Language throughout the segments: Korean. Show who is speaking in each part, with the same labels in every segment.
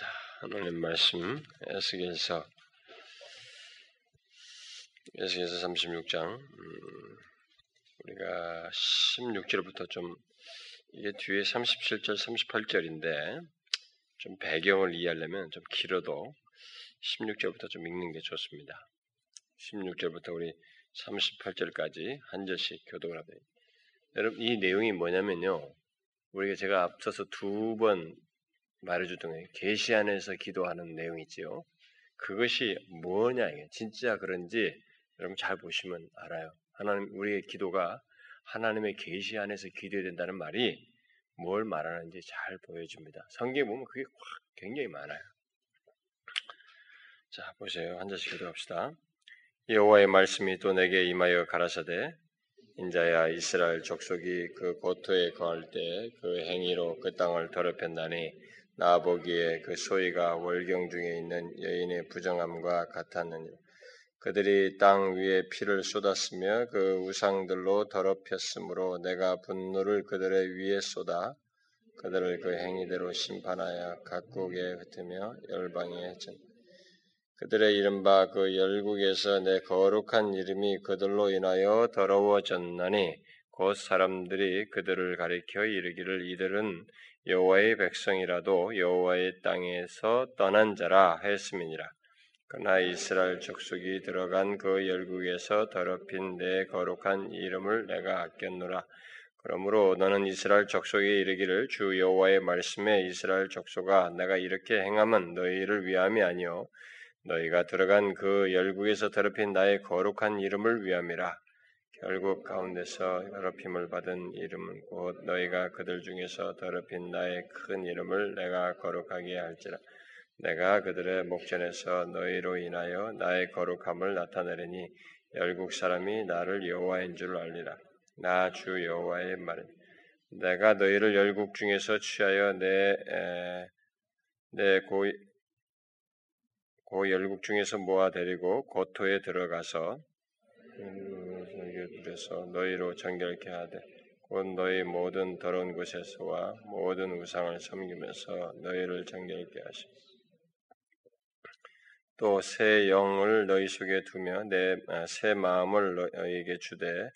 Speaker 1: 자, 하나님 말씀 에스겔서 에스겔서 36장 음, 우리가 16절부터 좀 이게 뒤에 37절, 38절인데 좀 배경을 이해하려면 좀 길어도 16절부터 좀 읽는 게 좋습니다. 16절부터 우리 38절까지 한 절씩 교독을 하다. 여러분 이 내용이 뭐냐면요. 우리가 제가 앞서서 두 번 말해주던 계시 안에서 기도하는 내용이지요. 그것이 뭐냐 이게 진짜 그런지 여러분 잘 보시면 알아요. 하나님 우리의 기도가 하나님의 계시 안에서 기도해야 된다는 말이 뭘 말하는지 잘 보여줍니다. 성경에 보면 그게 확 굉장히 많아요. 자 보세요. 한 절씩 기도합시다. 여호와의 말씀이 또 내게 임하여 가라사대 인자야 이스라엘 족속이 그 고토에 거할 때 그 행위로 그 땅을 더럽혔나니 나 보기에 그 소위가 월경 중에 있는 여인의 부정함과 같았느니라. 그들이 땅 위에 피를 쏟았으며 그 우상들로 더럽혔으므로 내가 분노를 그들의 위에 쏟아 그들을 그 행위대로 심판하여 각국에 흩으며 열방에 전 그들의 이른바 그 열국에서 내 거룩한 이름이 그들로 인하여 더러워졌나니 곧 사람들이 그들을 가리켜 이르기를 이들은 여호와의 백성이라도 여호와의 땅에서 떠난 자라 했음이니라. 그러나 이스라엘 족속이 들어간 그 열국에서 더럽힌 내 거룩한 이름을 내가 아꼈노라. 그러므로 너는 이스라엘 족속에 이르기를 주 여호와의 말씀에 이스라엘 족속아 내가 이렇게 행함은 너희를 위함이 아니요 너희가 들어간 그 열국에서 더럽힌 나의 거룩한 이름을 위함이라. 결국 가운데서 더럽힘을 받은 이름은 곧 너희가 그들 중에서 더럽힌 나의 큰 이름을 내가 거룩하게 할지라. 내가 그들의 목전에서 너희로 인하여 나의 거룩함을 나타내리니 열국 사람이 나를 여호와인 줄 알리라. 나 주 여호와의 말은 내가 너희를 열국 중에서 취하여 내내고 고 열국 중에서 모아 데리고 고토에 들어가서 그래서 너희로 정결케 하되 곧 너희 모든 더러운 곳에서와 모든 우상을 섬기면서 너희를 정결케 하시. 또새 영을 너희 속에 두며 내새 아, 마음을 너희에게 주되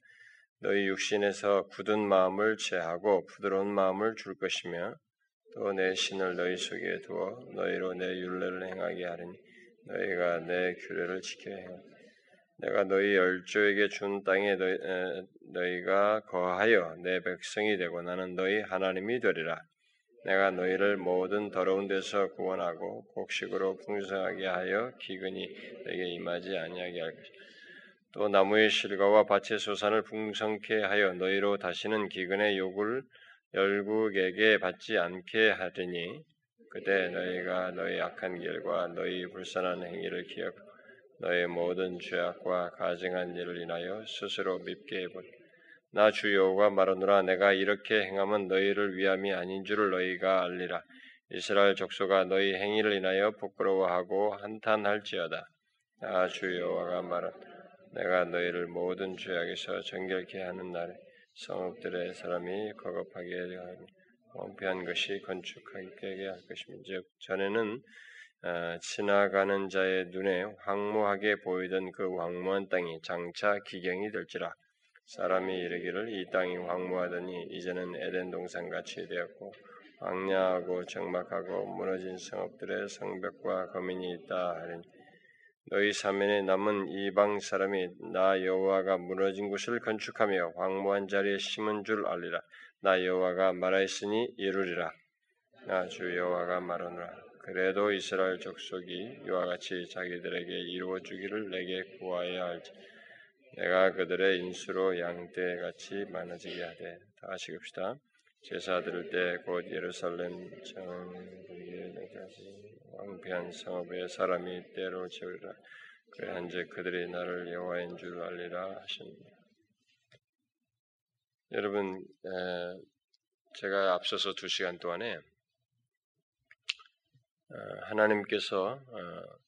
Speaker 1: 너희 육신에서 굳은 마음을 제하고 부드러운 마음을 줄 것이며 또 내 신을 너희 속에 두어 너희로 내 율례를 행하게 하리니 너희가 내 규례를 지켜야 해. 내가 너희 열조에게 준 땅에 너희, 에, 너희가 거하여 내 백성이 되고 나는 너희 하나님이 되리라. 내가 너희를 모든 더러운 데서 구원하고 곡식으로 풍성하게 하여 기근이 내게 임하지 아니하게 할 것이다. 또 나무의 실과와 밭의 소산을 풍성케 하여 너희로 다시는 기근의 욕을 열국에게 받지 않게 하리니 그때 너희가 너희 악한 길과 너희 불쌍한 행위를 기억 너희 모든 죄악과 가증한 일을 인하여 스스로 밉게 해버리. 나주 여호가 말하노라 내가 이렇게 행함은 너희를 위함이 아닌 줄을 너희가 알리라. 이스라엘 족속아 너희 행위를 인하여 부끄러워하고 한탄할지어다. 나 주 여호와가 말하 내가 너희를 모든 죄악에서 정결케 하는 날에 성읍들의 사람이 거급하게 하니 원피한 것이 건축하게 할즉 전에는 어, 지나가는 자의 눈에 황무하게 보이던 그 황무한 땅이 장차 기경이 될지라 사람이 이르기를 이 땅이 황무하더니 이제는 에덴 동산 같이 되었고 황야하고 적막하고 무너진 성읍들의 성벽과 거민이 있다 하리니 너희 사면에 남은 이방 사람이 나 여호와가 무너진 곳을 건축하며 황무한 자리에 심은 줄 알리라. 나 여호와가 말하였으니 이루리라. 나 주 여호와가 말하노라. 그래도 이스라엘 족속이 이와 같이 자기들에게 이루어 주기를 내게 구하여야 할지 내가 그들의 인수로 양떼 같이 많아지게 하되 다 읍시다. 제사 드릴 때 곧 예루살렘 정까지 왕피한 성읍의 사람이 때로 채우리라. 그한즉 그들이 나를 여호와인 줄 알리라 하십니다. 여러분, 제가 앞서서 두 시간 동안에 어, 하나님께서 어,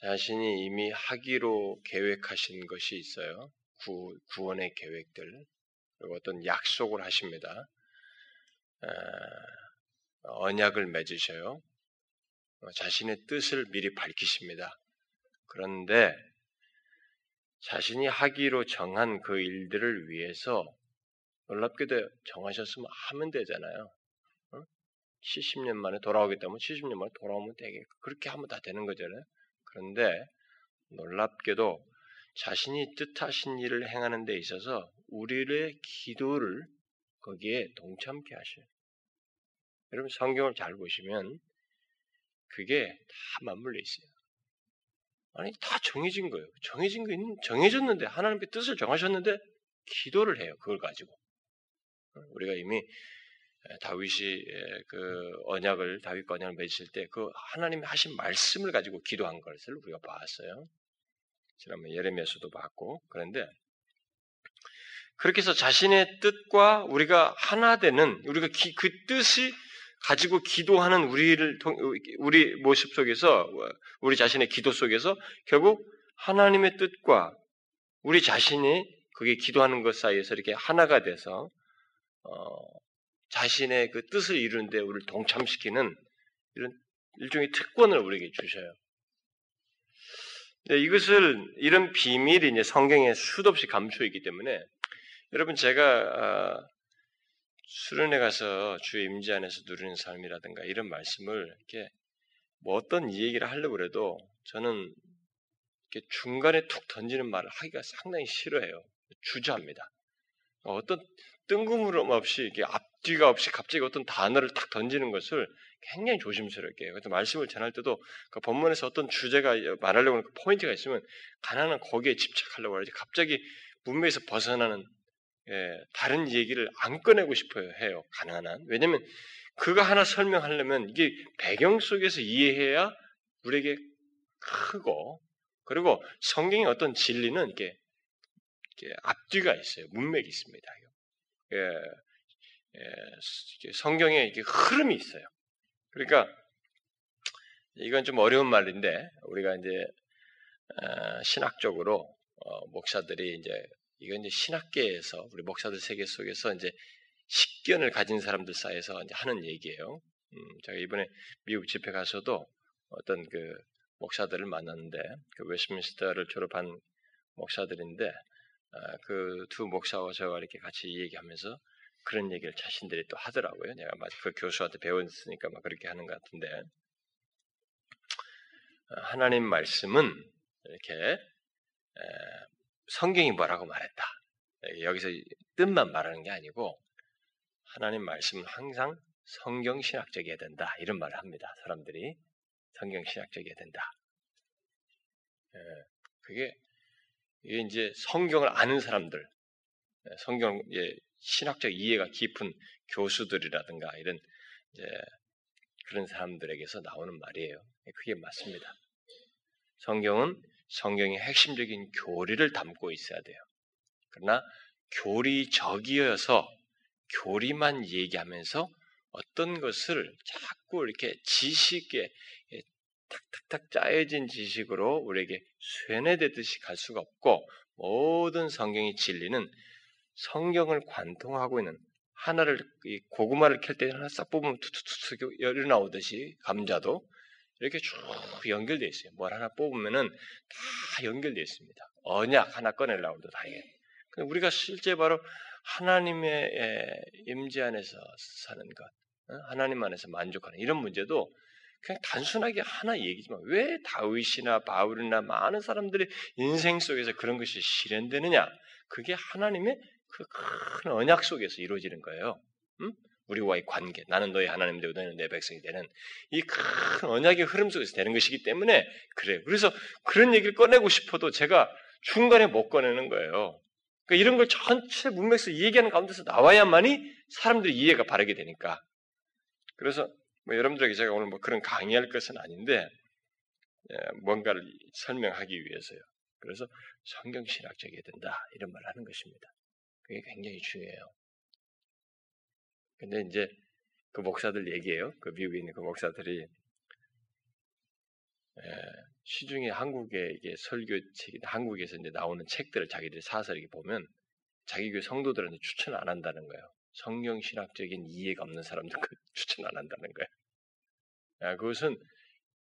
Speaker 1: 자신이 이미 하기로 계획하신 것이 있어요. 구, 구원의 계획들 그리고 어떤 약속을 하십니다. 어, 언약을 맺으셔요. 어, 자신의 뜻을 미리 밝히십니다. 그런데 자신이 하기로 정한 그 일들을 위해서 놀랍게도 정하셨으면 하면 되잖아요. 70년 만에 돌아오겠다면 70년 만에 돌아오면 되게 그렇게 하면 다 되는 거잖아요. 그런데 놀랍게도 자신이 뜻하신 일을 행하는 데 있어서 우리의 기도를 거기에 동참케 하셔요. 여러분 성경을 잘 보시면 그게 다 맞물려 있어요. 아니 다 정해진 거예요. 정해진 거 있는 정해졌는데 하나님의 뜻을 정하셨는데 기도를 해요. 그걸 가지고 우리가 이미 다윗이 그 언약을 다윗과 언약을 맺을 때그 하나님이 하신 말씀을 가지고 기도한 것을 우리가 봤어요. 지난번 예레미야서도 봤고 그런데 그렇게 해서 자신의 뜻과 우리가 하나 되는 우리가 기, 그 뜻이 가지고 기도하는 우리를 우리 모습 속에서 우리 자신의 기도 속에서 결국 하나님의 뜻과 우리 자신이 그게 기도하는 것 사이에서 이렇게 하나가 돼서 어, 자신의 그 뜻을 이루는데 우리를 동참시키는 이런 일종의 특권을 우리에게 주셔요. 네, 이것을 이런 비밀이 이제 성경에 수도 없이 감춰 있기 때문에 여러분 제가 어, 수련회 가서 주의 임재 안에서 누리는 삶이라든가 이런 말씀을 이렇게 뭐 어떤 얘기를 하려고 해도 저는 이렇게 중간에 툭 던지는 말을 하기가 상당히 싫어해요. 주저합니다. 어떤 뜬금없이 없이 이렇게 앞 뒤가 없이 갑자기 어떤 단어를 탁 던지는 것을 굉장히 조심스럽게 그래서 말씀을 전할 때도 그 본문에서 어떤 주제가 말하려고 하는 그 포인트가 있으면 가난한 거기에 집착하려고 하지 갑자기 문맥에서 벗어나는 예, 다른 얘기를 안 꺼내고 싶어요 해요 가난한. 왜냐하면 그거 하나 설명하려면 이게 배경 속에서 이해해야 우리에게 크고 그리고 성경의 어떤 진리는 이렇게, 앞뒤가 있어요. 문맥이 있습니다. 예, 예, 성경에 이게 흐름이 있어요 그러니까 이건 좀 어려운 말인데 우리가 이제 어, 신학적으로 어, 목사들이 이제 이건 이제 신학계에서 우리 목사들 세계 속에서 이제 식견을 가진 사람들 사이에서 하는 얘기예요. 음, 제가 이번에 미국 집회 가서도 어떤 그 목사들을 만났는데 그 웨스민스터를 졸업한 목사들인데 아, 그두 목사와 저와 이렇게 같이 얘기하면서 그런 얘기를 자신들이 또 하더라고요. 내가 그 교수한테 배웠으니까 막 그렇게 하는 것 같은데 아, 하나님 말씀은 이렇게 성경이 뭐라고 말했다. 여기서 뜻만 말하는 게 아니고 하나님 말씀은 항상 성경 신학적이어야 된다. 이런 말을 합니다. 사람들이 성경 신학적이어야 된다. 그게 이게 이제 성경을 아는 사람들, 성경 신학적 이해가 깊은 교수들이라든가 이런 그런 사람들에게서 나오는 말이에요. 그게 맞습니다. 성경은 성경의 핵심적인 교리를 담고 있어야 돼요. 그러나 교리적이어서 교리만 얘기하면서 어떤 것을 자꾸 이렇게 지식에 탁탁탁 짜여진 지식으로 우리에게 쇠뇌되듯이 갈 수가 없고 모든 성경의 진리는 성경을 관통하고 있는 하나를 고구마를 캘 때 하나 싹 뽑으면 툭툭툭 열이 나오듯이 감자도 이렇게 쭉 연결되어 있어요. 뭘 하나 뽑으면은 다 연결되어 있습니다. 언약 하나 꺼내려고 해도 다행히. 우리가 실제 바로 하나님의 임재 안에서 사는 것, 어? 하나님 안에서 만족하는 이런 문제도 그냥 단순하게 하나 얘기지만 왜 다윗이나 바울이나 많은 사람들의 인생 속에서 그런 것이 실현되느냐? 그게 하나님의 그 큰 언약 속에서 이루어지는 거예요. 음? 우리와의 관계, 나는 너의 하나님 되고 너는 내 백성이 되는 이 큰 언약의 흐름 속에서 되는 것이기 때문에 그래요. 그래서 그런 얘기를 꺼내고 싶어도 제가 중간에 못 꺼내는 거예요. 그러니까 이런 걸 전체 문맥에서 얘기하는 가운데서 나와야만이 사람들이 이해가 바르게 되니까. 그래서 뭐 여러분들에게 제가 오늘 뭐 그런 강의할 것은 아닌데 예, 뭔가를 설명하기 위해서요. 그래서 성경신학적이어야 된다 이런 말을 하는 것입니다. 그게 굉장히 중요해요. 근데 이제 그 목사들 얘기예요. 그 미국에 있는 그 목사들이 예, 시중에 한국에 이게 설교책, 한국에서 이제 나오는 책들을 자기들이 사서 이렇게 보면 자기 교회 성도들한테 추천 안 한다는 거예요. 성경 신학적인 이해가 없는 사람들 그 추천 안 한다는 거예요. 야, 그것은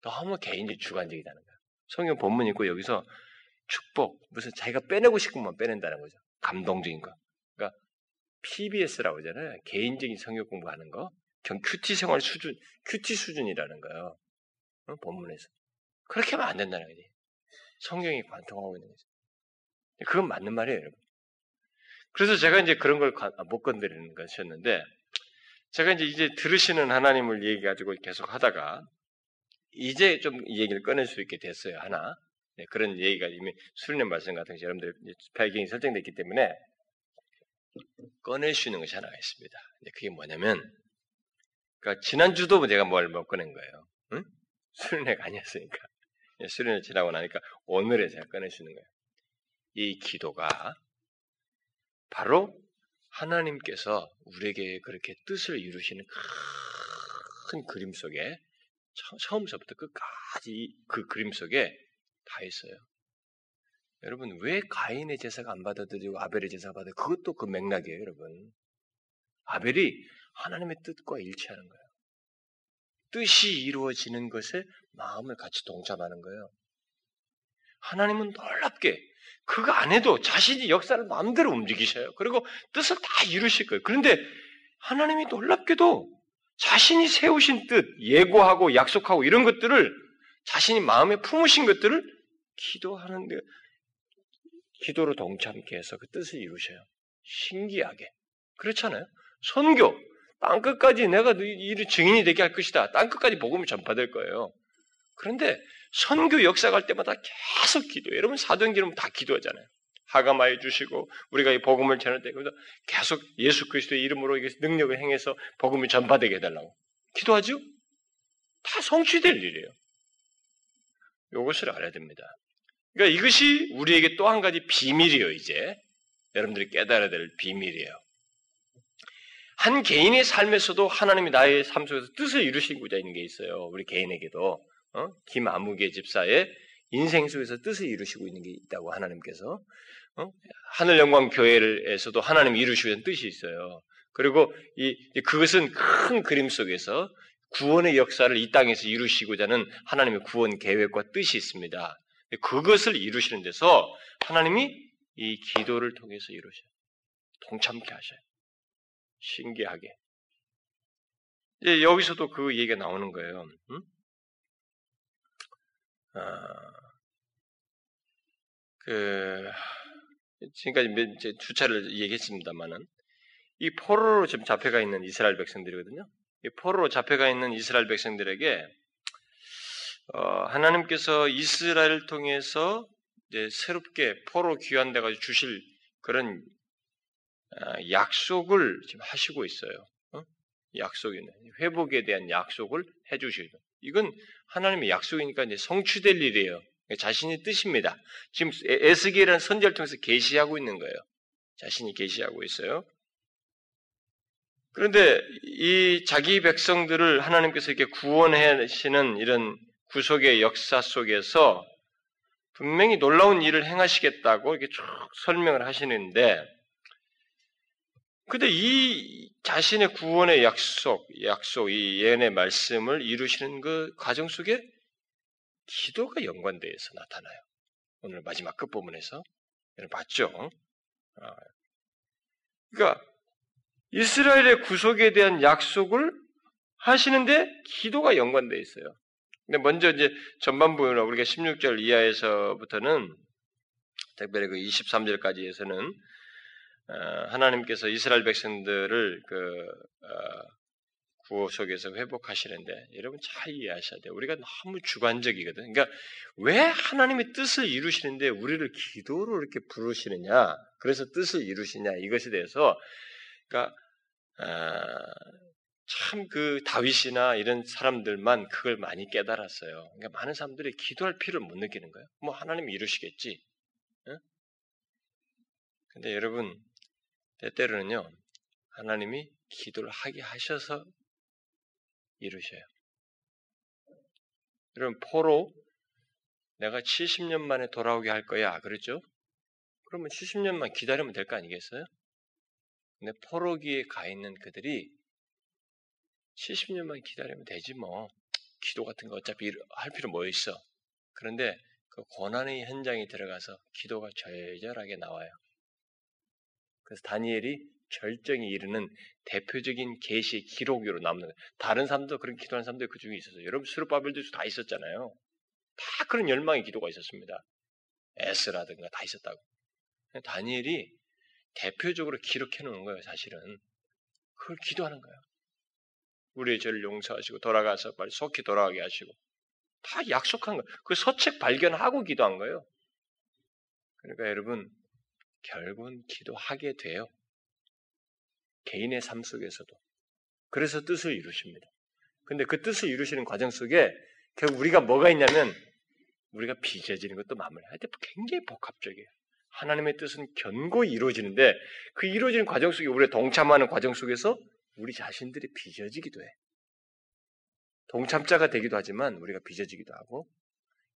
Speaker 2: 너무 개인적 주관적이다는 거예요. 성경 본문 있고 여기서 축복 무슨 자기가 빼내고 싶은 것만 빼낸다는 거죠. 감동적인 거. PBS라고 하잖아요. 개인적인 성경 공부하는 거. 경 큐티 생활 수준, 큐티 수준이라는 거예요. 어? 본문에서. 그렇게 하면 안 된다는 거지. 성경이 관통하고 있는 거죠. 그건 맞는 말이에요, 여러분. 그래서 제가 이제 그런 걸 못 건드리는 것이었는데, 제가 이제 이제 들으시는 하나님을 얘기 가지고 계속 하다가, 이제 좀 얘기를 꺼낼 수 있게 됐어요, 하나. 네, 그런 얘기가 이미 수련의 말씀 같은 것이 여러분들 배경이 설정됐기 때문에 있는 것이 하나가 있습니다. 그게 뭐냐면, 그러니까 지난주도 제가 뭘 못 꺼낸 거예요. 응? 수련회가 아니었으니까. 예, 수련회 지나고 나니까 오늘에 제가 있는 거예요. 이 기도가 바로 하나님께서 우리에게 그렇게 뜻을 이루시는 큰 그림 속에 처음서부터 끝까지 그 그림 속에 다 있어요. 여러분 왜 가인의 제사가 안 받아들이고 아벨의 제사가 받아? 그것도 그 맥락이에요, 여러분. 아벨이 하나님의 뜻과 일치하는 거예요. 뜻이 이루어지는 것에 마음을 같이 동참하는 거예요. 하나님은 놀랍게 그거 안 해도 자신이 역사를 마음대로 움직이셔요. 그리고 뜻을 다 이루실 거예요. 그런데 하나님이 놀랍게도 자신이 세우신 뜻, 예고하고 약속하고 이런 것들을 자신이 마음에 품으신 것들을 기도하는데 기도로 동참케 해서 그 뜻을 이루셔요. 신기하게. 그렇잖아요. 선교, 땅 끝까지 내가 이를 증인이 되게 할 것이다. 땅 끝까지 복음을 전파될 거예요. 그런데 선교 역사 갈 때마다 계속 기도. 여러분 사도행전은 다 기도하잖아요. 하감하여 주시고 우리가 이 복음을 전할 때 계속 예수 그리스도의 이름으로 능력을 행해서 복음을 전파되게 해달라고 기도하죠. 다 성취될 일이에요. 이것을 알아야 됩니다. 그러니까 이것이 우리에게 또 한 가지 비밀이에요. 이제 여러분들이 깨달아야 될 비밀이에요. 한 개인의 삶에서도 하나님이 나의 삶 속에서 뜻을 이루시고자 있는 게 있어요. 우리 개인에게도 어? 김아무개 집사의 인생 속에서 뜻을 이루시고 있는 게 있다고 하나님께서 어? 하늘 영광 교회에서도 하나님 이루시고 있는 뜻이 있어요. 그리고 이 그것은 큰 그림 속에서 구원의 역사를 이 땅에서 이루시고자 하는 하나님의 구원 계획과 뜻이 있습니다. 그것을 이루시는 데서 하나님이 이 기도를 통해서 이루셔요. 동참케 하셔요. 신기하게. 이제 여기서도 그 얘기가 나오는 거예요. 응? 아, 그 지금까지 두 차례를 얘기했습니다만은 이 포로로 지금 잡혀가 있는 이스라엘 백성들이거든요. 이 포로로 잡혀가 있는 이스라엘 백성들에게 어, 하나님께서 이스라엘을 통해서 이제 새롭게 포로 귀환돼 가지고 주실 그런 아, 약속을 지금 하시고 있어요. 어? 약속이네. 회복에 대한 약속을 해주시죠. 이건 하나님의 약속이니까 이제 성취될 일이에요. 자신의 뜻입니다. 지금 에스겔이라는 선지를 통해서 계시하고 있는 거예요. 자신이 계시하고 있어요. 그런데 이 자기 백성들을 하나님께서 이렇게 구원하시는 이런 구속의 역사 속에서 분명히 놀라운 일을 행하시겠다고 이렇게 쭉 설명을 하시는데 근데 이 자신의 구원의 약속, 약속, 이 예언의 말씀을 이루시는 그 과정 속에 기도가 연관되어서 나타나요. 오늘 마지막 끝부분에서. 봤죠? 아. 그러니까 이스라엘의 구속에 대한 약속을 하시는데 기도가 연관되어 있어요. 근데 먼저 이제 전반부로 우리가 16절 이하에서부터는 특별히 그 23절까지에서는 어, 하나님께서 이스라엘 백성들을 그 어, 구호 속에서 회복하시는데 여러분 잘 이해하셔야 돼요. 우리가 너무 주관적이거든. 그러니까 왜 하나님의 뜻을 이루시는데 우리를 기도로 이렇게 부르시느냐? 그래서 뜻을 이루시냐? 이것에 대해서 그러니까 어, 참 그 다윗이나 이런 사람들만 그걸 많이 깨달았어요. 그러니까 많은 사람들이 기도할 필요를 못 느끼는 거예요. 뭐 하나님이 이루시겠지. 응? 근데 여러분 때때로는요, 하나님이 기도를 하게 하셔서 이루셔요. 여러분, 포로, 내가 70년 만에 돌아오게 할 거야. 그렇죠? 그러면 70년만 기다리면 될 거 아니겠어요? 근데 포로기에 가 있는 그들이 70년만 기다리면 되지 뭐. 기도 같은 거 어차피 할 필요 뭐 있어. 그런데 그 고난의 현장에 들어가서 기도가 절절하게 나와요. 그래서 다니엘이 절정에 이르는 대표적인 계시 기록으로 남는 거예요. 다른 사람도 그런 기도하는 사람들 그 중에 있었어요. 여러분 수르바벨도 다 있었잖아요. 다 그런 열망의 기도가 있었습니다. 에스라든가 다 있었다고. 다니엘이 대표적으로 기록해 놓은 거예요, 사실은. 그걸 기도하는 거예요. 우리의 죄를 용서하시고 돌아가서 빨리 속히 돌아가게 하시고 다 약속한 거예요. 그 서책 발견하고 기도한 거예요. 그러니까 여러분 결국은 기도하게 돼요. 개인의 삶 속에서도. 그래서 뜻을 이루십니다. 근데 그 뜻을 이루시는 과정 속에 결국 우리가 뭐가 있냐면 우리가 빚어지는 것도 마무리해야 돼. 굉장히 복합적이에요. 하나님의 뜻은 견고히 이루어지는데 그 이루어지는 과정 속에 우리가 동참하는 과정 속에서 우리 자신들이 빚어지기도 해. 동참자가 되기도 하지만 우리가 빚어지기도 하고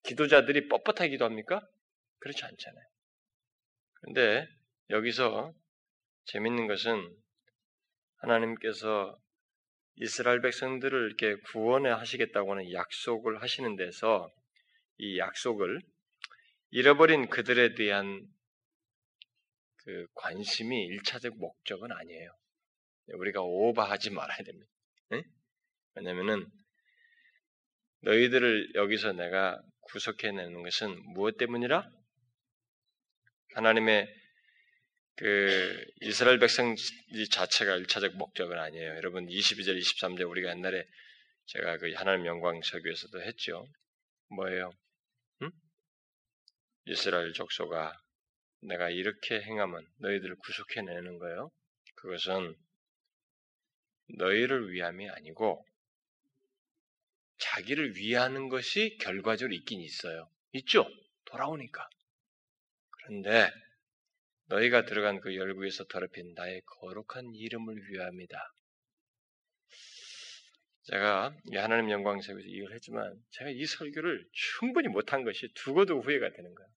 Speaker 2: 기도자들이 뻣뻣하게 기도 합니까? 그렇지 않잖아요. 그런데 여기서 재밌는 것은 하나님께서 이스라엘 백성들을 이렇게 구원해 하시겠다고 하는 약속을 하시는 데서 이 약속을 잃어버린 그들에 대한 그 관심이 일차적 목적은 아니에요. 우리가 오버하지 말아야 됩니다. 네? 왜냐면은 너희들을 여기서 내가 구속해내는 것은 무엇 때문이라? 하나님의 그 이스라엘 백성 자체가 일차적 목적은 아니에요. 여러분 22절, 23절 우리가 옛날에 제가 그 하나님 영광 설교에서도 했죠. 뭐예요? 응? 이스라엘 족소가 내가 이렇게 행하면 너희들을 구속해내는 거예요. 그것은 너희를 위함이 아니고 자기를 위하는 것이 결과적으로 있긴 있어요. 있죠? 돌아오니까. 그런데 너희가 들어간 그 열구에서 더럽힌 나의 거룩한 이름을 위함이다. 제가 하나님 영광 세에서 이걸 했지만 제가 이 설교를 충분히 못한 것이 두고도 후회가 되는 거예요.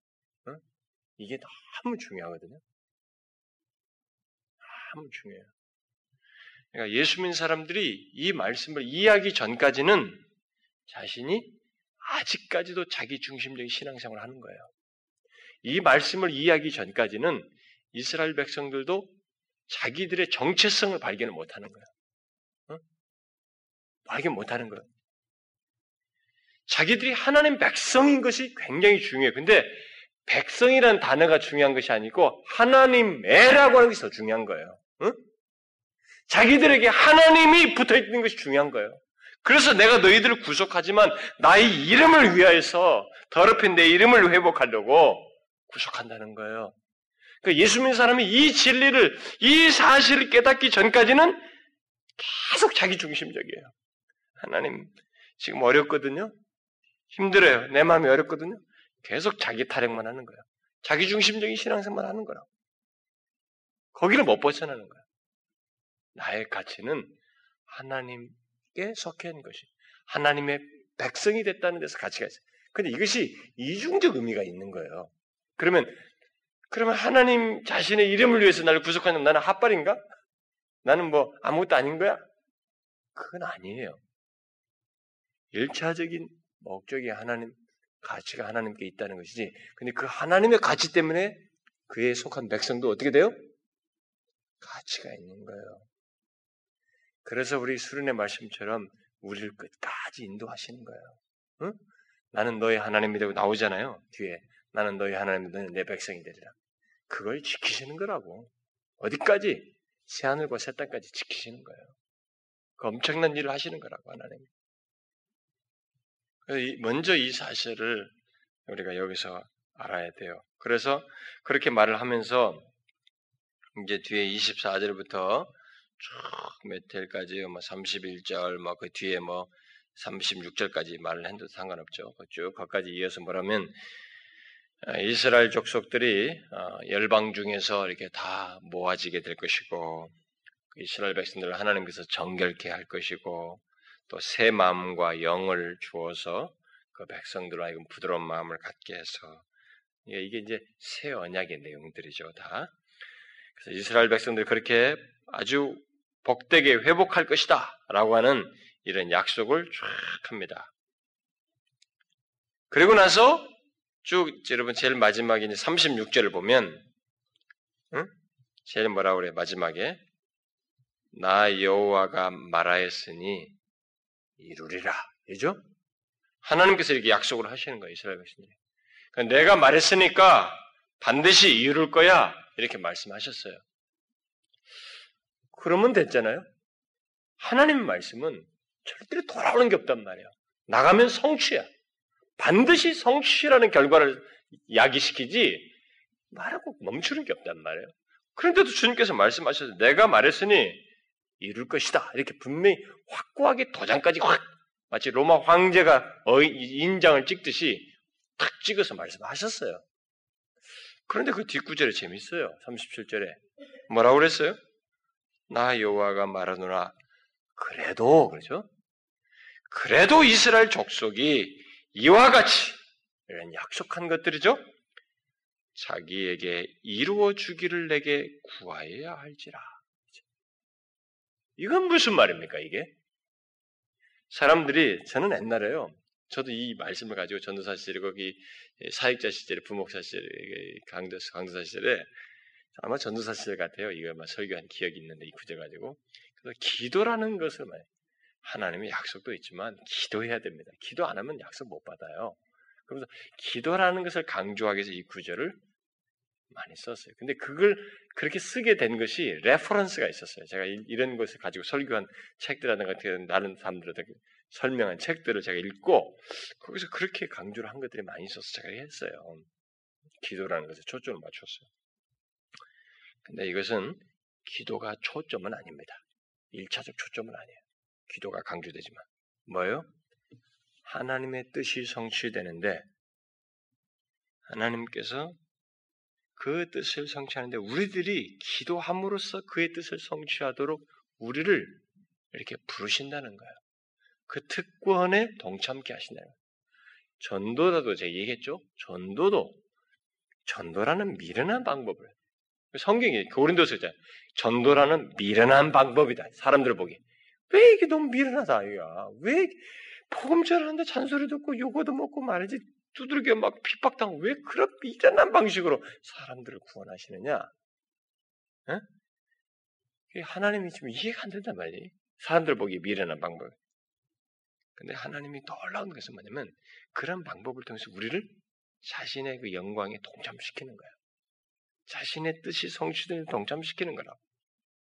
Speaker 2: 어? 이게 너무 중요하거든요. 너무 중요해요. 그러니까 예수 믿는 사람들이 이 말씀을 이해하기 전까지는 자신이 아직까지도 자기 중심적인 신앙생활을 하는 거예요. 이 말씀을 이해하기 전까지는 이스라엘 백성들도 자기들의 정체성을 발견을 못하는 거예요. 어? 발견 못하는 거예요. 자기들이 하나님 백성인 것이 굉장히 중요해요. 근데 백성이라는 단어가 중요한 것이 아니고 하나님애라고 하는 것이 더 중요한 거예요. 어? 자기들에게 하나님이 붙어 있는 것이 중요한 거예요. 그래서 내가 너희들을 구속하지만 나의 이름을 위하여서 더럽힌 내 이름을 회복하려고 구속한다는 거예요. 그러니까 예수 믿는 사람이 이 진리를, 이 사실을 깨닫기 전까지는 계속 자기 중심적이에요. 하나님, 지금 어렵거든요? 힘들어요. 내 마음이 어렵거든요? 계속 자기 타령만 하는 거예요. 자기 중심적인 신앙생활 하는 거라고. 거기를 못 벗어나는 거예요. 나의 가치는 하나님께 속해 있는 것이 하나님의 백성이 됐다는 데서 가치가 있어요. 근데 이것이 이중적 의미가 있는 거예요. 그러면 그러면 하나님 자신의 이름을 위해서 나를 구속하는 나는 핫발인가? 나는 뭐 아무것도 아닌 거야? 그건 아니에요. 일차적인 목적이 하나님 가치가 하나님께 있다는 것이지. 근데 그 하나님의 가치 때문에 그에 속한 백성도 어떻게 돼요? 가치가 있는 거예요. 그래서 우리 수련의 말씀처럼 우리를 끝까지 인도하시는 거예요. 응? 나는 너의 하나님이라고 나오잖아요. 뒤에 나는 너의 하나님, 너는 내 백성이 되리라. 그걸 지키시는 거라고. 어디까지? 새하늘과 새 땅까지 지키시는 거예요. 그 엄청난 일을 하시는 거라고 하나님. 먼저 이 사실을 우리가 여기서 알아야 돼요. 그래서 그렇게 말을 하면서 이제 뒤에 24절부터 쭉몇 절까지 뭐 31절 뭐 그 뒤에 뭐 36절까지 말을 해도 상관없죠. 쭉 거기까지 이어서 뭐라면 아, 이스라엘 족속들이 어, 열방 중에서 이렇게 다 모아지게 될 것이고 그 이스라엘 백성들을 하나님께서 정결케 할 것이고 또 새 마음과 영을 주어서 그 백성들로 하여금 부드러운 마음을 갖게 해서 이게 이제 새 언약의 내용들이죠 다. 그래서 이스라엘 백성들 그렇게 아주 복되게 회복할 것이다 라고 하는 이런 약속을 쫙 합니다.
Speaker 1: 그리고 나서 쭉 여러분 제일 마지막에 이제 36절을 보면 응? 제일 뭐라 그래 마지막에 나 여호와가 말하였으니 이루리라. 그죠? 하나님께서 이렇게 약속을 하시는 거예요, 이스라엘 백성들이. 그러니까 내가 말했으니까 반드시 이룰 거야. 이렇게 말씀하셨어요. 그러면 됐잖아요. 하나님 말씀은 절대로 돌아오는 게 없단 말이에요. 나가면 성취야. 반드시 성취라는 결과를 야기시키지 말하고 멈추는 게 없단 말이에요. 그런데도 주님께서 말씀하셔서 내가 말했으니 이룰 것이다. 이렇게 분명히 확고하게 도장까지 확 마치 로마 황제가 인장을 찍듯이 탁 찍어서 말씀하셨어요. 그런데 그 뒷구절에 재밌어요. 37절에 뭐라고 그랬어요? 나 여호와가 말하노라 그래도 그렇죠? 그래도 이스라엘 족속이 이와 같이 이런 약속한 것들이죠. 자기에게 이루어 주기를 내게 구하여야 할지라. 이건 무슨 말입니까, 이게? 사람들이, 저는 옛날에요. 저도 이 말씀을 가지고 전도사 시절에 거기 사역자 시절에 부목사 시절에 강도, 강도사 시절에 아마 전도사 시절 같아요. 이거 막 설교한 기억이 있는데 이 구절 가지고 그래서 기도라는 것을 하나님의 약속도 있지만 기도해야 됩니다. 기도 안 하면 약속 못 받아요. 그래서 기도라는 것을 강조하기 위해서 이 구절을 많이 썼어요. 근데 그걸 그렇게 쓰게 된 것이 reference가 있었어요. 제가 이런 것을 가지고 설교한 책들이라든가 다른 사람들한테 설명한 책들을 제가 읽고 거기서 그렇게 강조를 한 것들이 많이 있어서 제가 했어요. 기도라는 것에 초점을 맞췄어요. 근데 이것은 기도가 초점은 아닙니다. 1차적 초점은 아니에요. 기도가 강조되지만. 뭐예요? 하나님의 뜻이 성취되는데 하나님께서 그 뜻을 성취하는데 우리들이 기도함으로써 그의 뜻을 성취하도록 우리를 이렇게 부르신다는 거예요. 그 특권에 동참케 거예요. 전도라도 제가 얘기했죠? 전도도 전도라는 미련한 방법을 성경이 고린도서 잖 전도라는 미련한 방법이다. 사람들 보기 왜 이게 너무 미련하다 이거야? 왜 복음 전하는데 잔소리 듣고 요거도 먹고 말이지 두들겨 막 핍박당하고 왜 그런 미련한 방식으로 사람들을 구원하시느냐? 에? 하나님이 지금 이해가 안 된단 말이에요. 사람들 보기에 미련한 방법. 근데 하나님이 놀라운 것은 뭐냐면 그런 방법을 통해서 우리를 자신의 그 영광에 동참시키는 거예요. 자신의 뜻이 성취되는 동참시키는 거라고.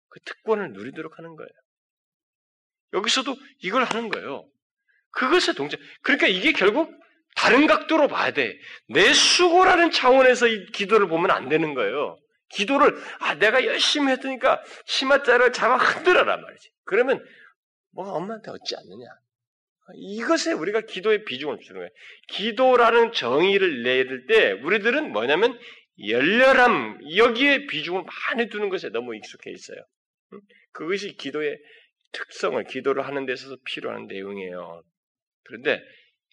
Speaker 1: 그 특권을 누리도록 하는 거예요. 여기서도 이걸 하는 거예요. 그것에 동참. 그러니까 이게 결국 다른 각도로 봐야 돼. 내 수고라는 차원에서 이 기도를 보면 안 되는 거예요. 기도를 아 내가 열심히 했으니까 치마자를 잡아 흔들어라 말이지. 그러면 뭐가 엄마한테 얻지 않느냐? 이것에 우리가 기도의 비중을 주는 거예요. 기도라는 정의를 내릴 때 우리들은 뭐냐면 열렬함 여기에 비중을 많이 두는 것에 너무 익숙해 있어요. 그것이 기도의 특성을 기도를 하는 데 있어서 필요한 내용이에요. 그런데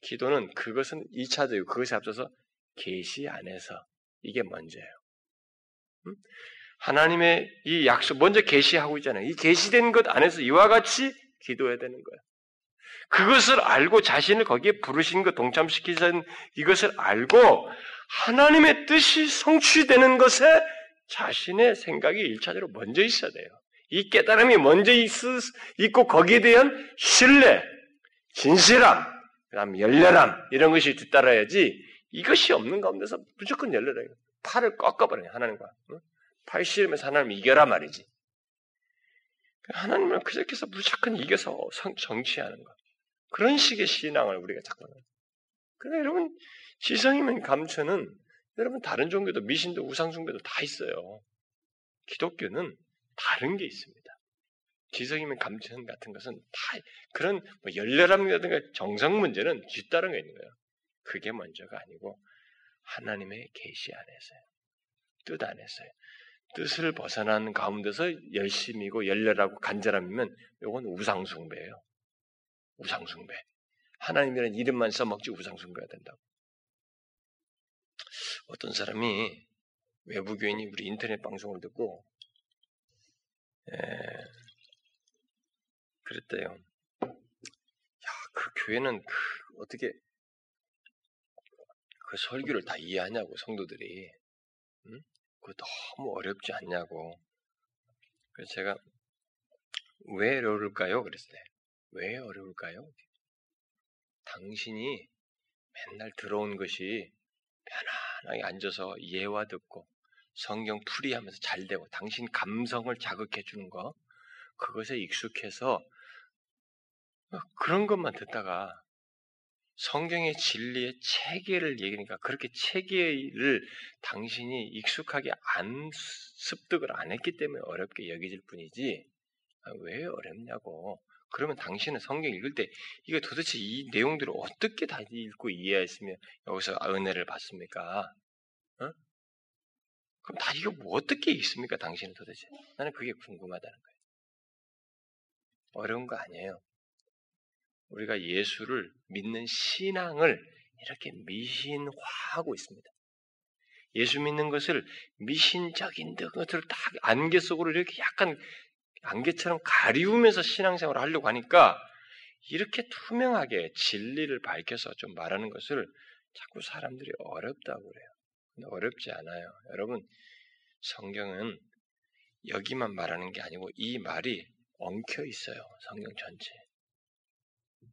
Speaker 1: 기도는 그것은 2차적이고 그것에 앞서서 계시 안에서 이게 먼저예요. 하나님의 이 약속 먼저 계시하고 있잖아요. 이 계시된 것 안에서 이와 같이 기도해야 되는 거예요. 그것을 알고 자신을 거기에 부르신 것 동참시키신 이것을 알고 하나님의 뜻이 성취되는 것에 자신의 생각이 일차적으로 먼저 있어야 돼요. 이 깨달음이 먼저 있, 있고 거기에 대한 신뢰, 진실함, 그다음 열렬함 이런 것이 뒤따라야지 이것이 없는 가운데서 무조건 열렬해요. 팔을 꺾어버려요 하나님과 팔 씨름에서 하나님 이겨라 말이지. 하나님을 그저께서 무조건 이겨서 정치하는 것 그런 식의 신앙을 우리가 자꾸 그러나 여러분 지성이면 감춰는 여러분 다른 종교도 미신도 우상숭배도 다 있어요. 기독교는 다른 게 있습니다. 지성이면 감천 같은 것은 다 그런 뭐 열렬함이라든가 정성 문제는 뒤따른 게 있는 거예요. 그게 먼저가 아니고 하나님의 계시 안에서요. 뜻 안에서요. 뜻을 벗어난 가운데서 열심이고 열렬하고 간절함이면 이건 우상숭배예요. 우상숭배. 하나님이라는 이름만 써먹지 우상숭배가 된다고. 어떤 사람이 외부교인이 우리 인터넷 방송을 듣고 에, 그랬대요. 야, 그 교회는 그 어떻게 그 설교를 다 이해하냐고 성도들이 응? 그거 너무 어렵지 않냐고 그래서 제가 왜 어려울까요? 그랬어요. 왜 어려울까요? 당신이 맨날 들어온 것이 편안하게 앉아서 예화 듣고 성경 풀이하면서 잘 되고 당신 감성을 자극해 주는 거 그것에 익숙해서 그런 것만 듣다가 성경의 진리의 체계를 얘기하니까 그렇게 체계를 당신이 익숙하게 안 습득을 안 했기 때문에 어렵게 여겨질 뿐이지. 아, 왜 어렵냐고 그러면 당신은 성경 읽을 때 이게 도대체 이 내용들을 어떻게 다 읽고 이해했으면 여기서 은혜를 받습니까? 어? 그럼 다 이거 뭐 어떻게 읽습니까? 당신은 도대체 나는 그게 궁금하다는 거예요. 어려운 거 아니에요. 우리가 예수를 믿는 신앙을 이렇게 미신화하고 있습니다. 예수 믿는 것을 미신적인 것을 딱 안개 속으로 이렇게 약간 안개처럼 가리우면서 신앙생활을 하려고 하니까 이렇게 투명하게 진리를 밝혀서 좀 말하는 것을 자꾸 사람들이 어렵다고 그래요. 근데 어렵지 않아요. 여러분, 성경은 여기만 말하는 게 아니고 이 말이 엉켜 있어요. 성경 전체.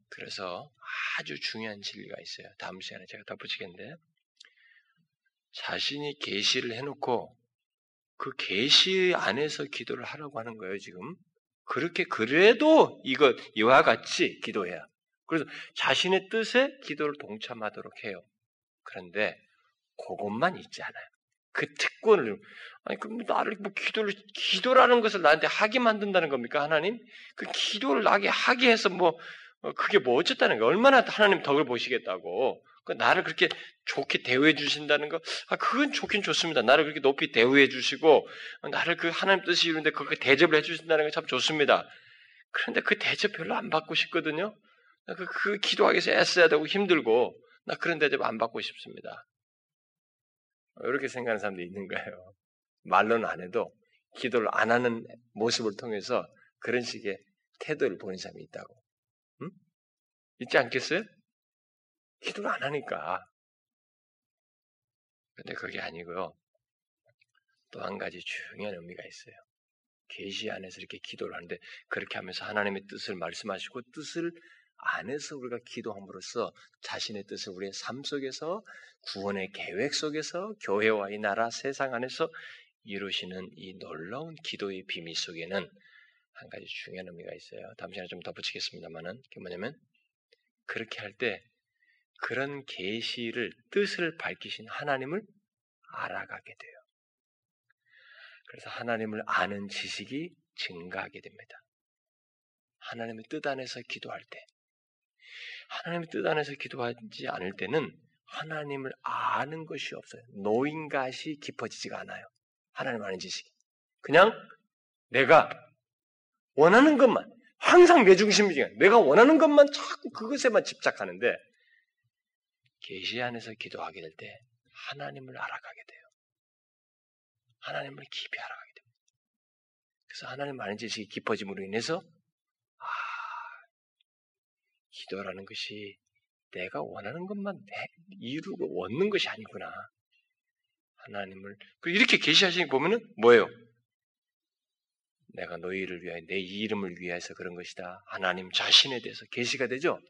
Speaker 1: 그래서 아주 중요한 진리가 있어요. 다음 시간에 제가 덧붙이겠는데 자신이 계시를 해놓고 그 계시 안에서 기도를 하라고 하는 거예요. 지금 그렇게 그래도 이것 이와 같이 기도해야. 그래서 자신의 뜻에 기도를 동참하도록 해요. 그런데 그것만 있지 않아요. 그 특권을 아니 그 나를 뭐 기도를 기도라는 것을 나한테 하게 만든다는 겁니까 하나님? 그 기도를 나게 하게 해서 뭐 어, 그게 뭐 어쨌다는 거 얼마나 하나님 덕을 보시겠다고 그 나를 그렇게 좋게 대우해 주신다는 거, 아, 그건 좋긴 좋습니다. 나를 그렇게 높이 대우해 주시고, 나를 그 하나님 뜻이 이루는데 그렇게 대접을 해 주신다는 게 참 좋습니다. 그런데 그 대접 별로 안 받고 싶거든요. 그, 그 기도하기 위해서 애써야 되고 힘들고, 나 그런 대접 안 받고 싶습니다. 이렇게 생각하는 사람도 있는 거예요. 말로는 안 해도 기도를 안 하는 모습을 통해서 그런 식의 태도를 보는 사람이 있다고. 응? 있지 않겠어요? 기도를 안 하니까. 근데 그게 아니고요. 또 한 가지 중요한 의미가 있어요. 계시 안에서 이렇게 기도를 하는데 그렇게 하면서 하나님의 뜻을 말씀하시고 뜻을 안에서 우리가 기도함으로써 자신의 뜻을 우리의 삶 속에서 구원의 계획 속에서 교회와 이 나라 세상 안에서 이루시는 이 놀라운 기도의 비밀 속에는 한 가지 중요한 의미가 있어요. 다음 시간에 좀 덧붙이겠습니다만은 그게 뭐냐면 그렇게 할 때 그런 계시를 뜻을 밝히신 하나님을 알아가게 돼요. 그래서 하나님을 아는 지식이 증가하게 됩니다. 하나님의 뜻 안에서 기도할 때 하나님의 뜻 안에서 기도하지 않을 때는 하나님을 아는 것이 없어요. 노인가시 깊어지지가 않아요. 하나님 아는 지식이. 그냥 내가 원하는 것만, 항상 내 중심이지. 내가 원하는 것만 자꾸 그것에만 집착하는데, 계시 안에서 기도하게 될 때 하나님을 알아가게 돼요. 하나님을 깊이 알아가게 됩니다. 그래서 하나님 아는 지식이 깊어짐으로 인해서 아, 기도라는 것이 내가 원하는 것만 이루고 얻는 것이 아니구나. 하나님을 이렇게 계시하시는 보면은 뭐예요? 내가 너희를 위하여 내 이름을 위해서 그런 것이다. 하나님 자신에 대해서 계시가 되죠.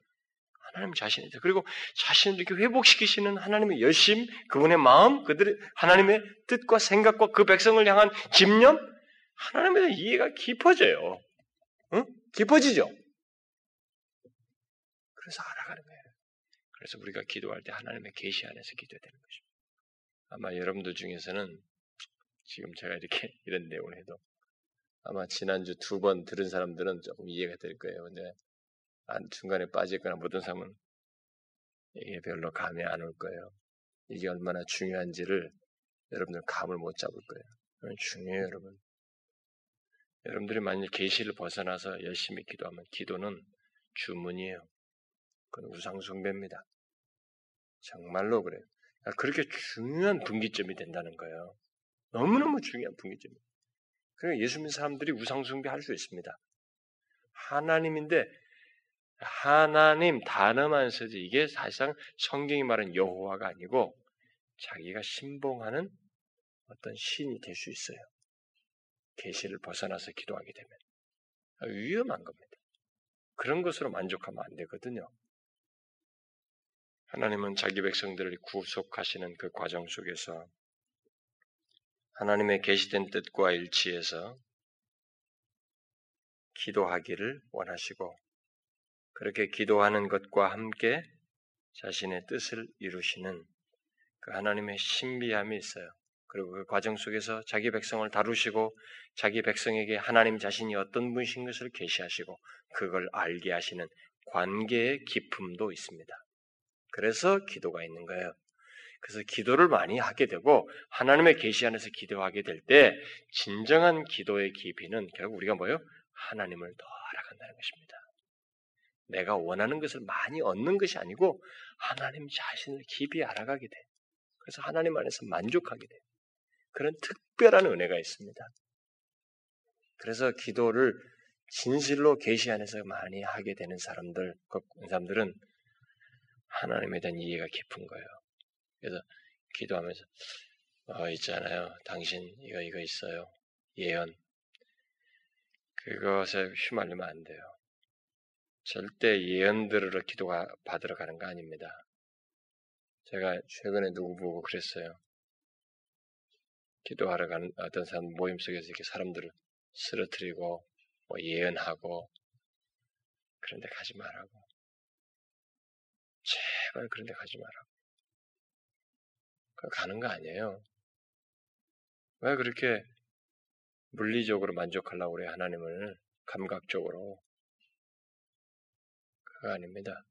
Speaker 1: 하나님 대해서 그리고 자신을 이렇게 회복시키시는 하나님의 열심, 그분의 마음, 그들의 하나님의 뜻과 생각과 그 백성을 향한 집념, 하나님에 대한 이해가 깊어져요. 응? 깊어지죠. 그래서 알아가는 거예요. 그래서 우리가 기도할 때 하나님의 계시 안에서 기도해야 되는 것입니다. 아마 여러분들 중에서는 지금 제가 이렇게 이런 내용을 해도 아마 지난주 두 번 들은 사람들은 조금 이해가 될 거예요. 근데 중간에 빠졌거나 모든 사람은 이게 별로 감이 안 올 거예요. 이게 얼마나 중요한지를 여러분들 감을 못 잡을 거예요. 중요해요, 여러분. 여러분들이 만약 계시를 벗어나서 열심히 기도하면 기도는 주문이에요. 그건 우상숭배입니다. 정말로 그래요. 아, 그렇게 중요한 분기점이 된다는 거예요. 너무너무 중요한 분기점이에요. 그러니까 예수 믿는 사람들이 우상숭배 할 수 있습니다. 하나님인데
Speaker 2: 하나님 단어만 쓰지 이게 사실상 성경이 말하는 여호와가 아니고 자기가 신봉하는 어떤 신이 될 수 있어요. 계시를 벗어나서 기도하게 되면 위험한 겁니다. 그런 것으로 만족하면 안 되거든요. 하나님은 자기 백성들을 구속하시는 그 과정 속에서 하나님의 계시된 뜻과 일치해서 기도하기를 원하시고 그렇게 기도하는 것과 함께 자신의 뜻을 이루시는 그 하나님의 신비함이 있어요. 그리고 그 과정 속에서 자기 백성을 다루시고 자기 백성에게 하나님 자신이 어떤 분이신 것을 계시하시고 그걸 알게 하시는 관계의 깊음도 있습니다. 그래서 기도가 있는 거예요. 그래서 기도를 많이 하게 되고 하나님의 계시 안에서 기도하게 될 때 진정한 기도의 깊이는 결국 우리가 뭐요? 하나님을 더 알아간다는 것입니다. 내가 원하는 것을 많이 얻는 것이 아니고 하나님 자신을 깊이 알아가게 돼. 그래서 하나님 안에서 만족하게 돼. 그런 특별한 은혜가 있습니다. 그래서 기도를 진실로 계시 안에서 많이 하게 되는 사람들, 그 사람들은 하나님에 대한 이해가 깊은 거예요. 그래서 기도하면서 어, 있잖아요. 당신 이거 이거 있어요. 예언. 그것에 휘말리면 안 돼요. 절대 예언 들으러 기도가 받으러 가는 거 아닙니다. 제가 최근에 누구 보고 그랬어요. 기도하러 가는 어떤 사람 모임 속에서 이렇게 사람들을 쓰러뜨리고 뭐 예언하고 그런데 가지 말라고. 제발 그런데 가지 말라고. 가는 거 아니에요. 왜 그렇게 물리적으로 만족하려고 그래 하나님을 감각적으로 그거 아닙니다.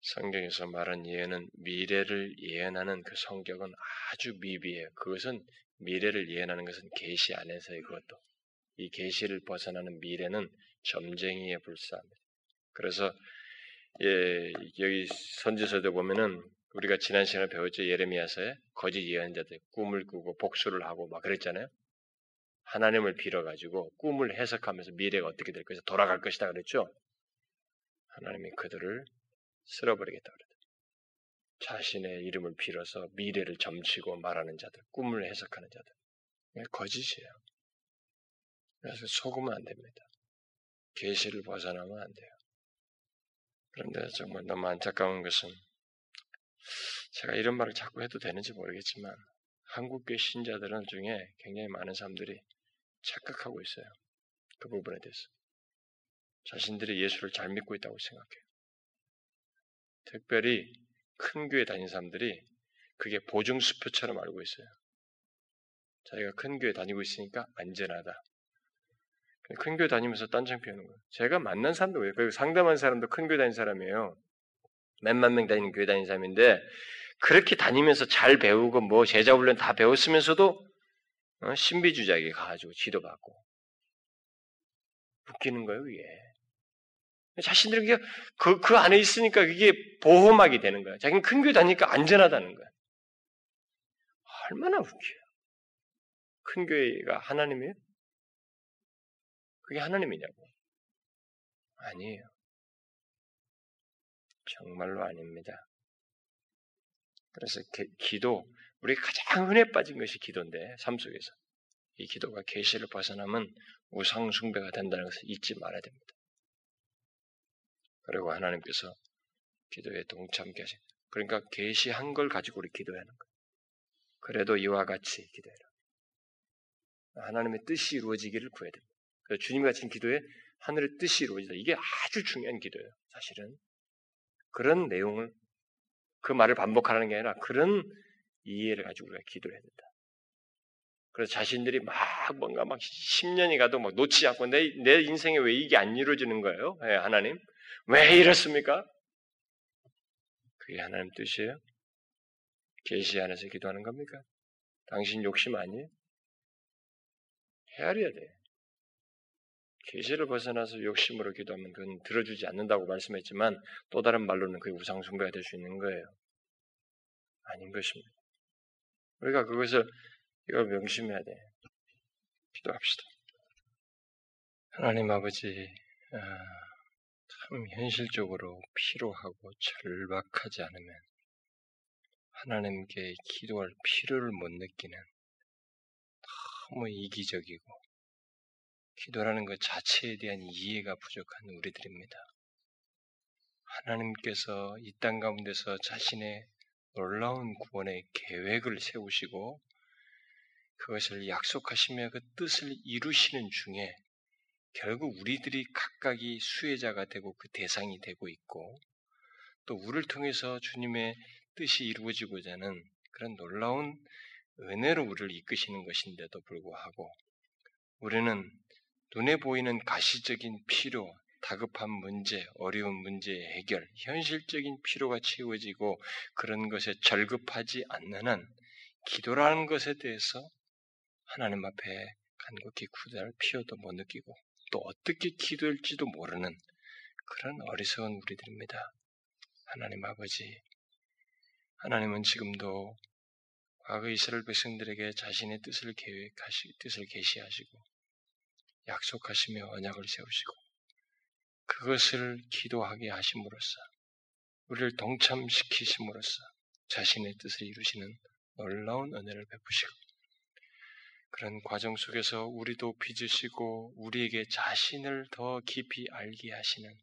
Speaker 2: 성경에서 말한 예언은 미래를 예언하는 그 성격은 아주 미비해요. 그것은 미래를 예언하는 것은 계시 안에서의 그것도 이 계시를 벗어나는 미래는 점쟁이에 불과합니다. 그래서 예, 여기 선지서도 보면은 우리가 지난 시간에 배웠죠 예레미야서에 거짓 예언자들 꿈을 꾸고 복수를 하고 막 그랬잖아요. 하나님을 빌어 가지고 꿈을 해석하면서 미래가 어떻게 될 것이다 돌아갈 것이다 그랬죠. 하나님이 그들을 쓸어버리겠다 그랬다. 자신의 이름을 빌어서 미래를 점치고 말하는 자들, 꿈을 해석하는 자들. 거짓이에요. 그래서 속으면 안 됩니다. 계시를 벗어나면 안 돼요. 그런데 정말 너무 안타까운 것은 제가 이런 말을 자꾸 해도 되는지 모르겠지만 한국교 신자들은 중에 굉장히 많은 사람들이 착각하고 있어요. 그 부분에 대해서. 자신들이 예수를 잘 믿고 있다고 생각해요. 특별히 큰 교회 다니는 사람들이 그게 보증수표처럼 알고 있어요. 자기가 큰 교회 다니고 있으니까 안전하다. 큰 교회 다니면서 딴청 피우는 거예요. 제가 만난 사람도 왜요? 그 상담한 사람도 큰 교회 다니는 사람이에요. 몇만 명 다니는 교회 다니는 사람인데 그렇게 다니면서 잘 배우고 뭐 제자 훈련 다 배웠으면서도 어? 신비주의자에게 가가지고 지도받고 웃기는 거예요, 이게. 자신들이 그, 그 안에 있으니까 그게 보호막이 되는 거야. 자기는 큰 교회 다니니까 안전하다는 거야. 얼마나 웃겨요. 큰 교회가 하나님이에요? 그게 하나님이냐고. 아니에요. 정말로 아닙니다. 그래서 기도, 우리 가장 흔해 빠진 것이 기도인데, 삶 속에서. 이 기도가 계시를 벗어나면 우상 숭배가 된다는 것을 잊지 말아야 됩니다. 그리고 하나님께서 기도에 동참케 하신 그러니까 계시한 걸 가지고 우리 기도하는 거예요. 그래도 이와 같이 기도해라. 하나님의 뜻이 이루어지기를 구해야 됩니다. 주님이 가진 기도에 하늘의 뜻이 이루어지다. 이게 아주 중요한 기도예요. 사실은 그런 내용을 그 말을 반복하는 게 아니라 그런 이해를 가지고 우리가 기도해야 된다. 그래서 자신들이 막 뭔가 막 10년이 가도 막 놓지 않고 내, 내 인생에 왜 이게 안 이루어지는 거예요? 네, 하나님. 왜 이렇습니까? 그게 하나님 뜻이에요? 계시 안에서 기도하는 겁니까? 당신 욕심 아니에요? 헤아려야 돼. 계시를 벗어나서 욕심으로 기도하면 그건 들어주지 않는다고 말씀했지만 또 다른 말로는 그게 우상숭배가 될 수 있는 거예요. 아닌 것입니다. 우리가 그것을 이걸 명심해야 돼. 기도합시다. 하나님 아버지, 아,
Speaker 1: 참 현실적으로 피로하고 절박하지 않으면 하나님께 기도할 필요를 못 느끼는 너무 이기적이고 기도라는 것 자체에 대한 이해가 부족한 우리들입니다. 하나님께서 이 땅 가운데서 자신의 놀라운 구원의 계획을 세우시고 그것을 약속하시며 그 뜻을 이루시는 중에 결국 우리들이 각각이 수혜자가 되고 그 대상이 되고 있고 또 우리를 통해서 주님의 뜻이 이루어지고자 하는 그런 놀라운 은혜로 우리를 이끄시는 것인데도 불구하고 우리는 눈에 보이는 가시적인 필요, 다급한 문제, 어려운 문제의 해결, 현실적인 필요가 채워지고 그런 것에 절급하지 않는 한 기도라는 것에 대해서 하나님 앞에 간곡히 구달 필요도 못 느끼고 또 어떻게 기도할지도 모르는 그런 어리석은 우리들입니다. 하나님 아버지, 하나님은 지금도 과거 이스라엘 백성들에게 자신의 뜻을 계획하시, 뜻을 계시하시고 약속하시며 언약을 세우시고 그것을 기도하게 하심으로써 우리를 동참시키심으로써 자신의 뜻을 이루시는 놀라운 은혜를 베푸시고 그런 과정 속에서 우리도 빚으시고 우리에게 자신을 더 깊이 알게 하시는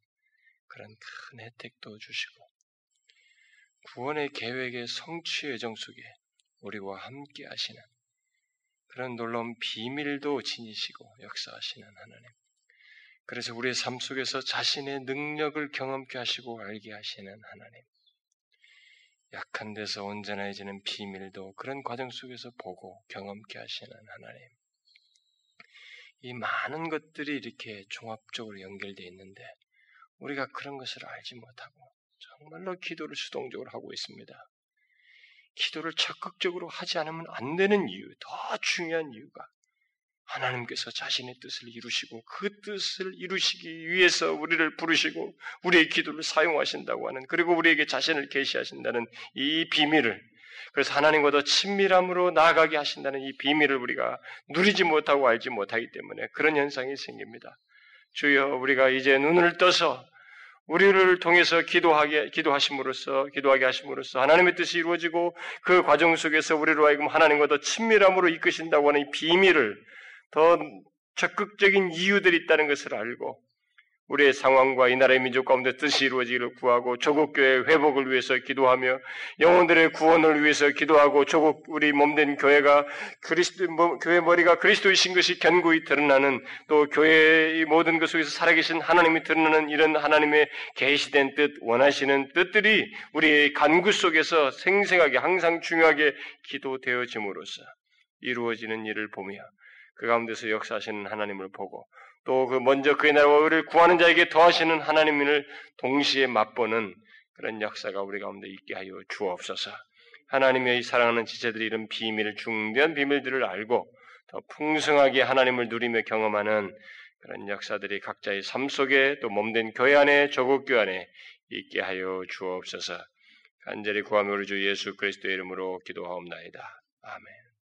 Speaker 1: 그런 큰 혜택도 주시고 구원의 계획의 성취 예정 속에 우리와 함께 하시는 그런 놀라운 비밀도 지니시고 역사하시는 하나님. 그래서 우리의 삶 속에서 자신의 능력을 경험케 하시고 알게 하시는 하나님. 약한 데서 온전해지는 비밀도 그런 과정 속에서 보고 경험케 하시는 하나님. 이 많은 것들이 이렇게 종합적으로 연결되어 있는데 우리가 그런 것을 알지 못하고 정말로 기도를 수동적으로 하고 있습니다. 기도를 적극적으로 하지 않으면 안 되는 이유, 더 중요한 이유가 하나님께서 자신의 뜻을 이루시고 그 뜻을 이루시기 위해서 우리를 부르시고 우리의 기도를 사용하신다고 하는 그리고 우리에게 자신을 계시하신다는 이 비밀을 그래서 하나님과 더 친밀함으로 나아가게 하신다는 이 비밀을 우리가 누리지 못하고 알지 못하기 때문에 그런 현상이 생깁니다. 주여 우리가 이제 눈을 떠서 우리를 통해서 기도하게 기도하심으로써 기도하게 하심으로써 하나님의 뜻이 이루어지고 그 과정 속에서 우리로 하여금 하나님과 더 친밀함으로 이끄신다고 하는 이 비밀을 더 적극적인 이유들이 있다는 것을 알고 우리의 상황과 이 나라의 민족 가운데 뜻이 이루어지기를 구하고 조국 교회의 회복을 위해서 기도하며 영혼들의 구원을 위해서 기도하고 조국 우리 몸된 교회가 그리스도 교회 머리가 그리스도이신 것이 견고히 드러나는 또 교회의 모든 것 속에서 살아계신 하나님이 드러나는 이런 하나님의 계시된 뜻 원하시는 뜻들이 우리의 간구 속에서 생생하게 항상 중요하게 기도되어짐으로써 이루어지는 일을 보며 그 가운데서 역사하시는 하나님을 보고 또 그 먼저 그의 나라와 의를 구하는 자에게 더하시는 하나님을 동시에 맛보는 그런 역사가 우리 가운데 있게 하여 주옵소서. 하나님의 사랑하는 지체들이 이런 비밀, 중대한 비밀들을 알고 더 풍성하게 하나님을 누리며 경험하는 그런 역사들이 각자의 삶 속에 또 몸된 교회 안에 조국교 안에 있게 하여 주옵소서. 간절히 구하며 우리 주 예수 그리스도의 이름으로 기도하옵나이다. 아멘.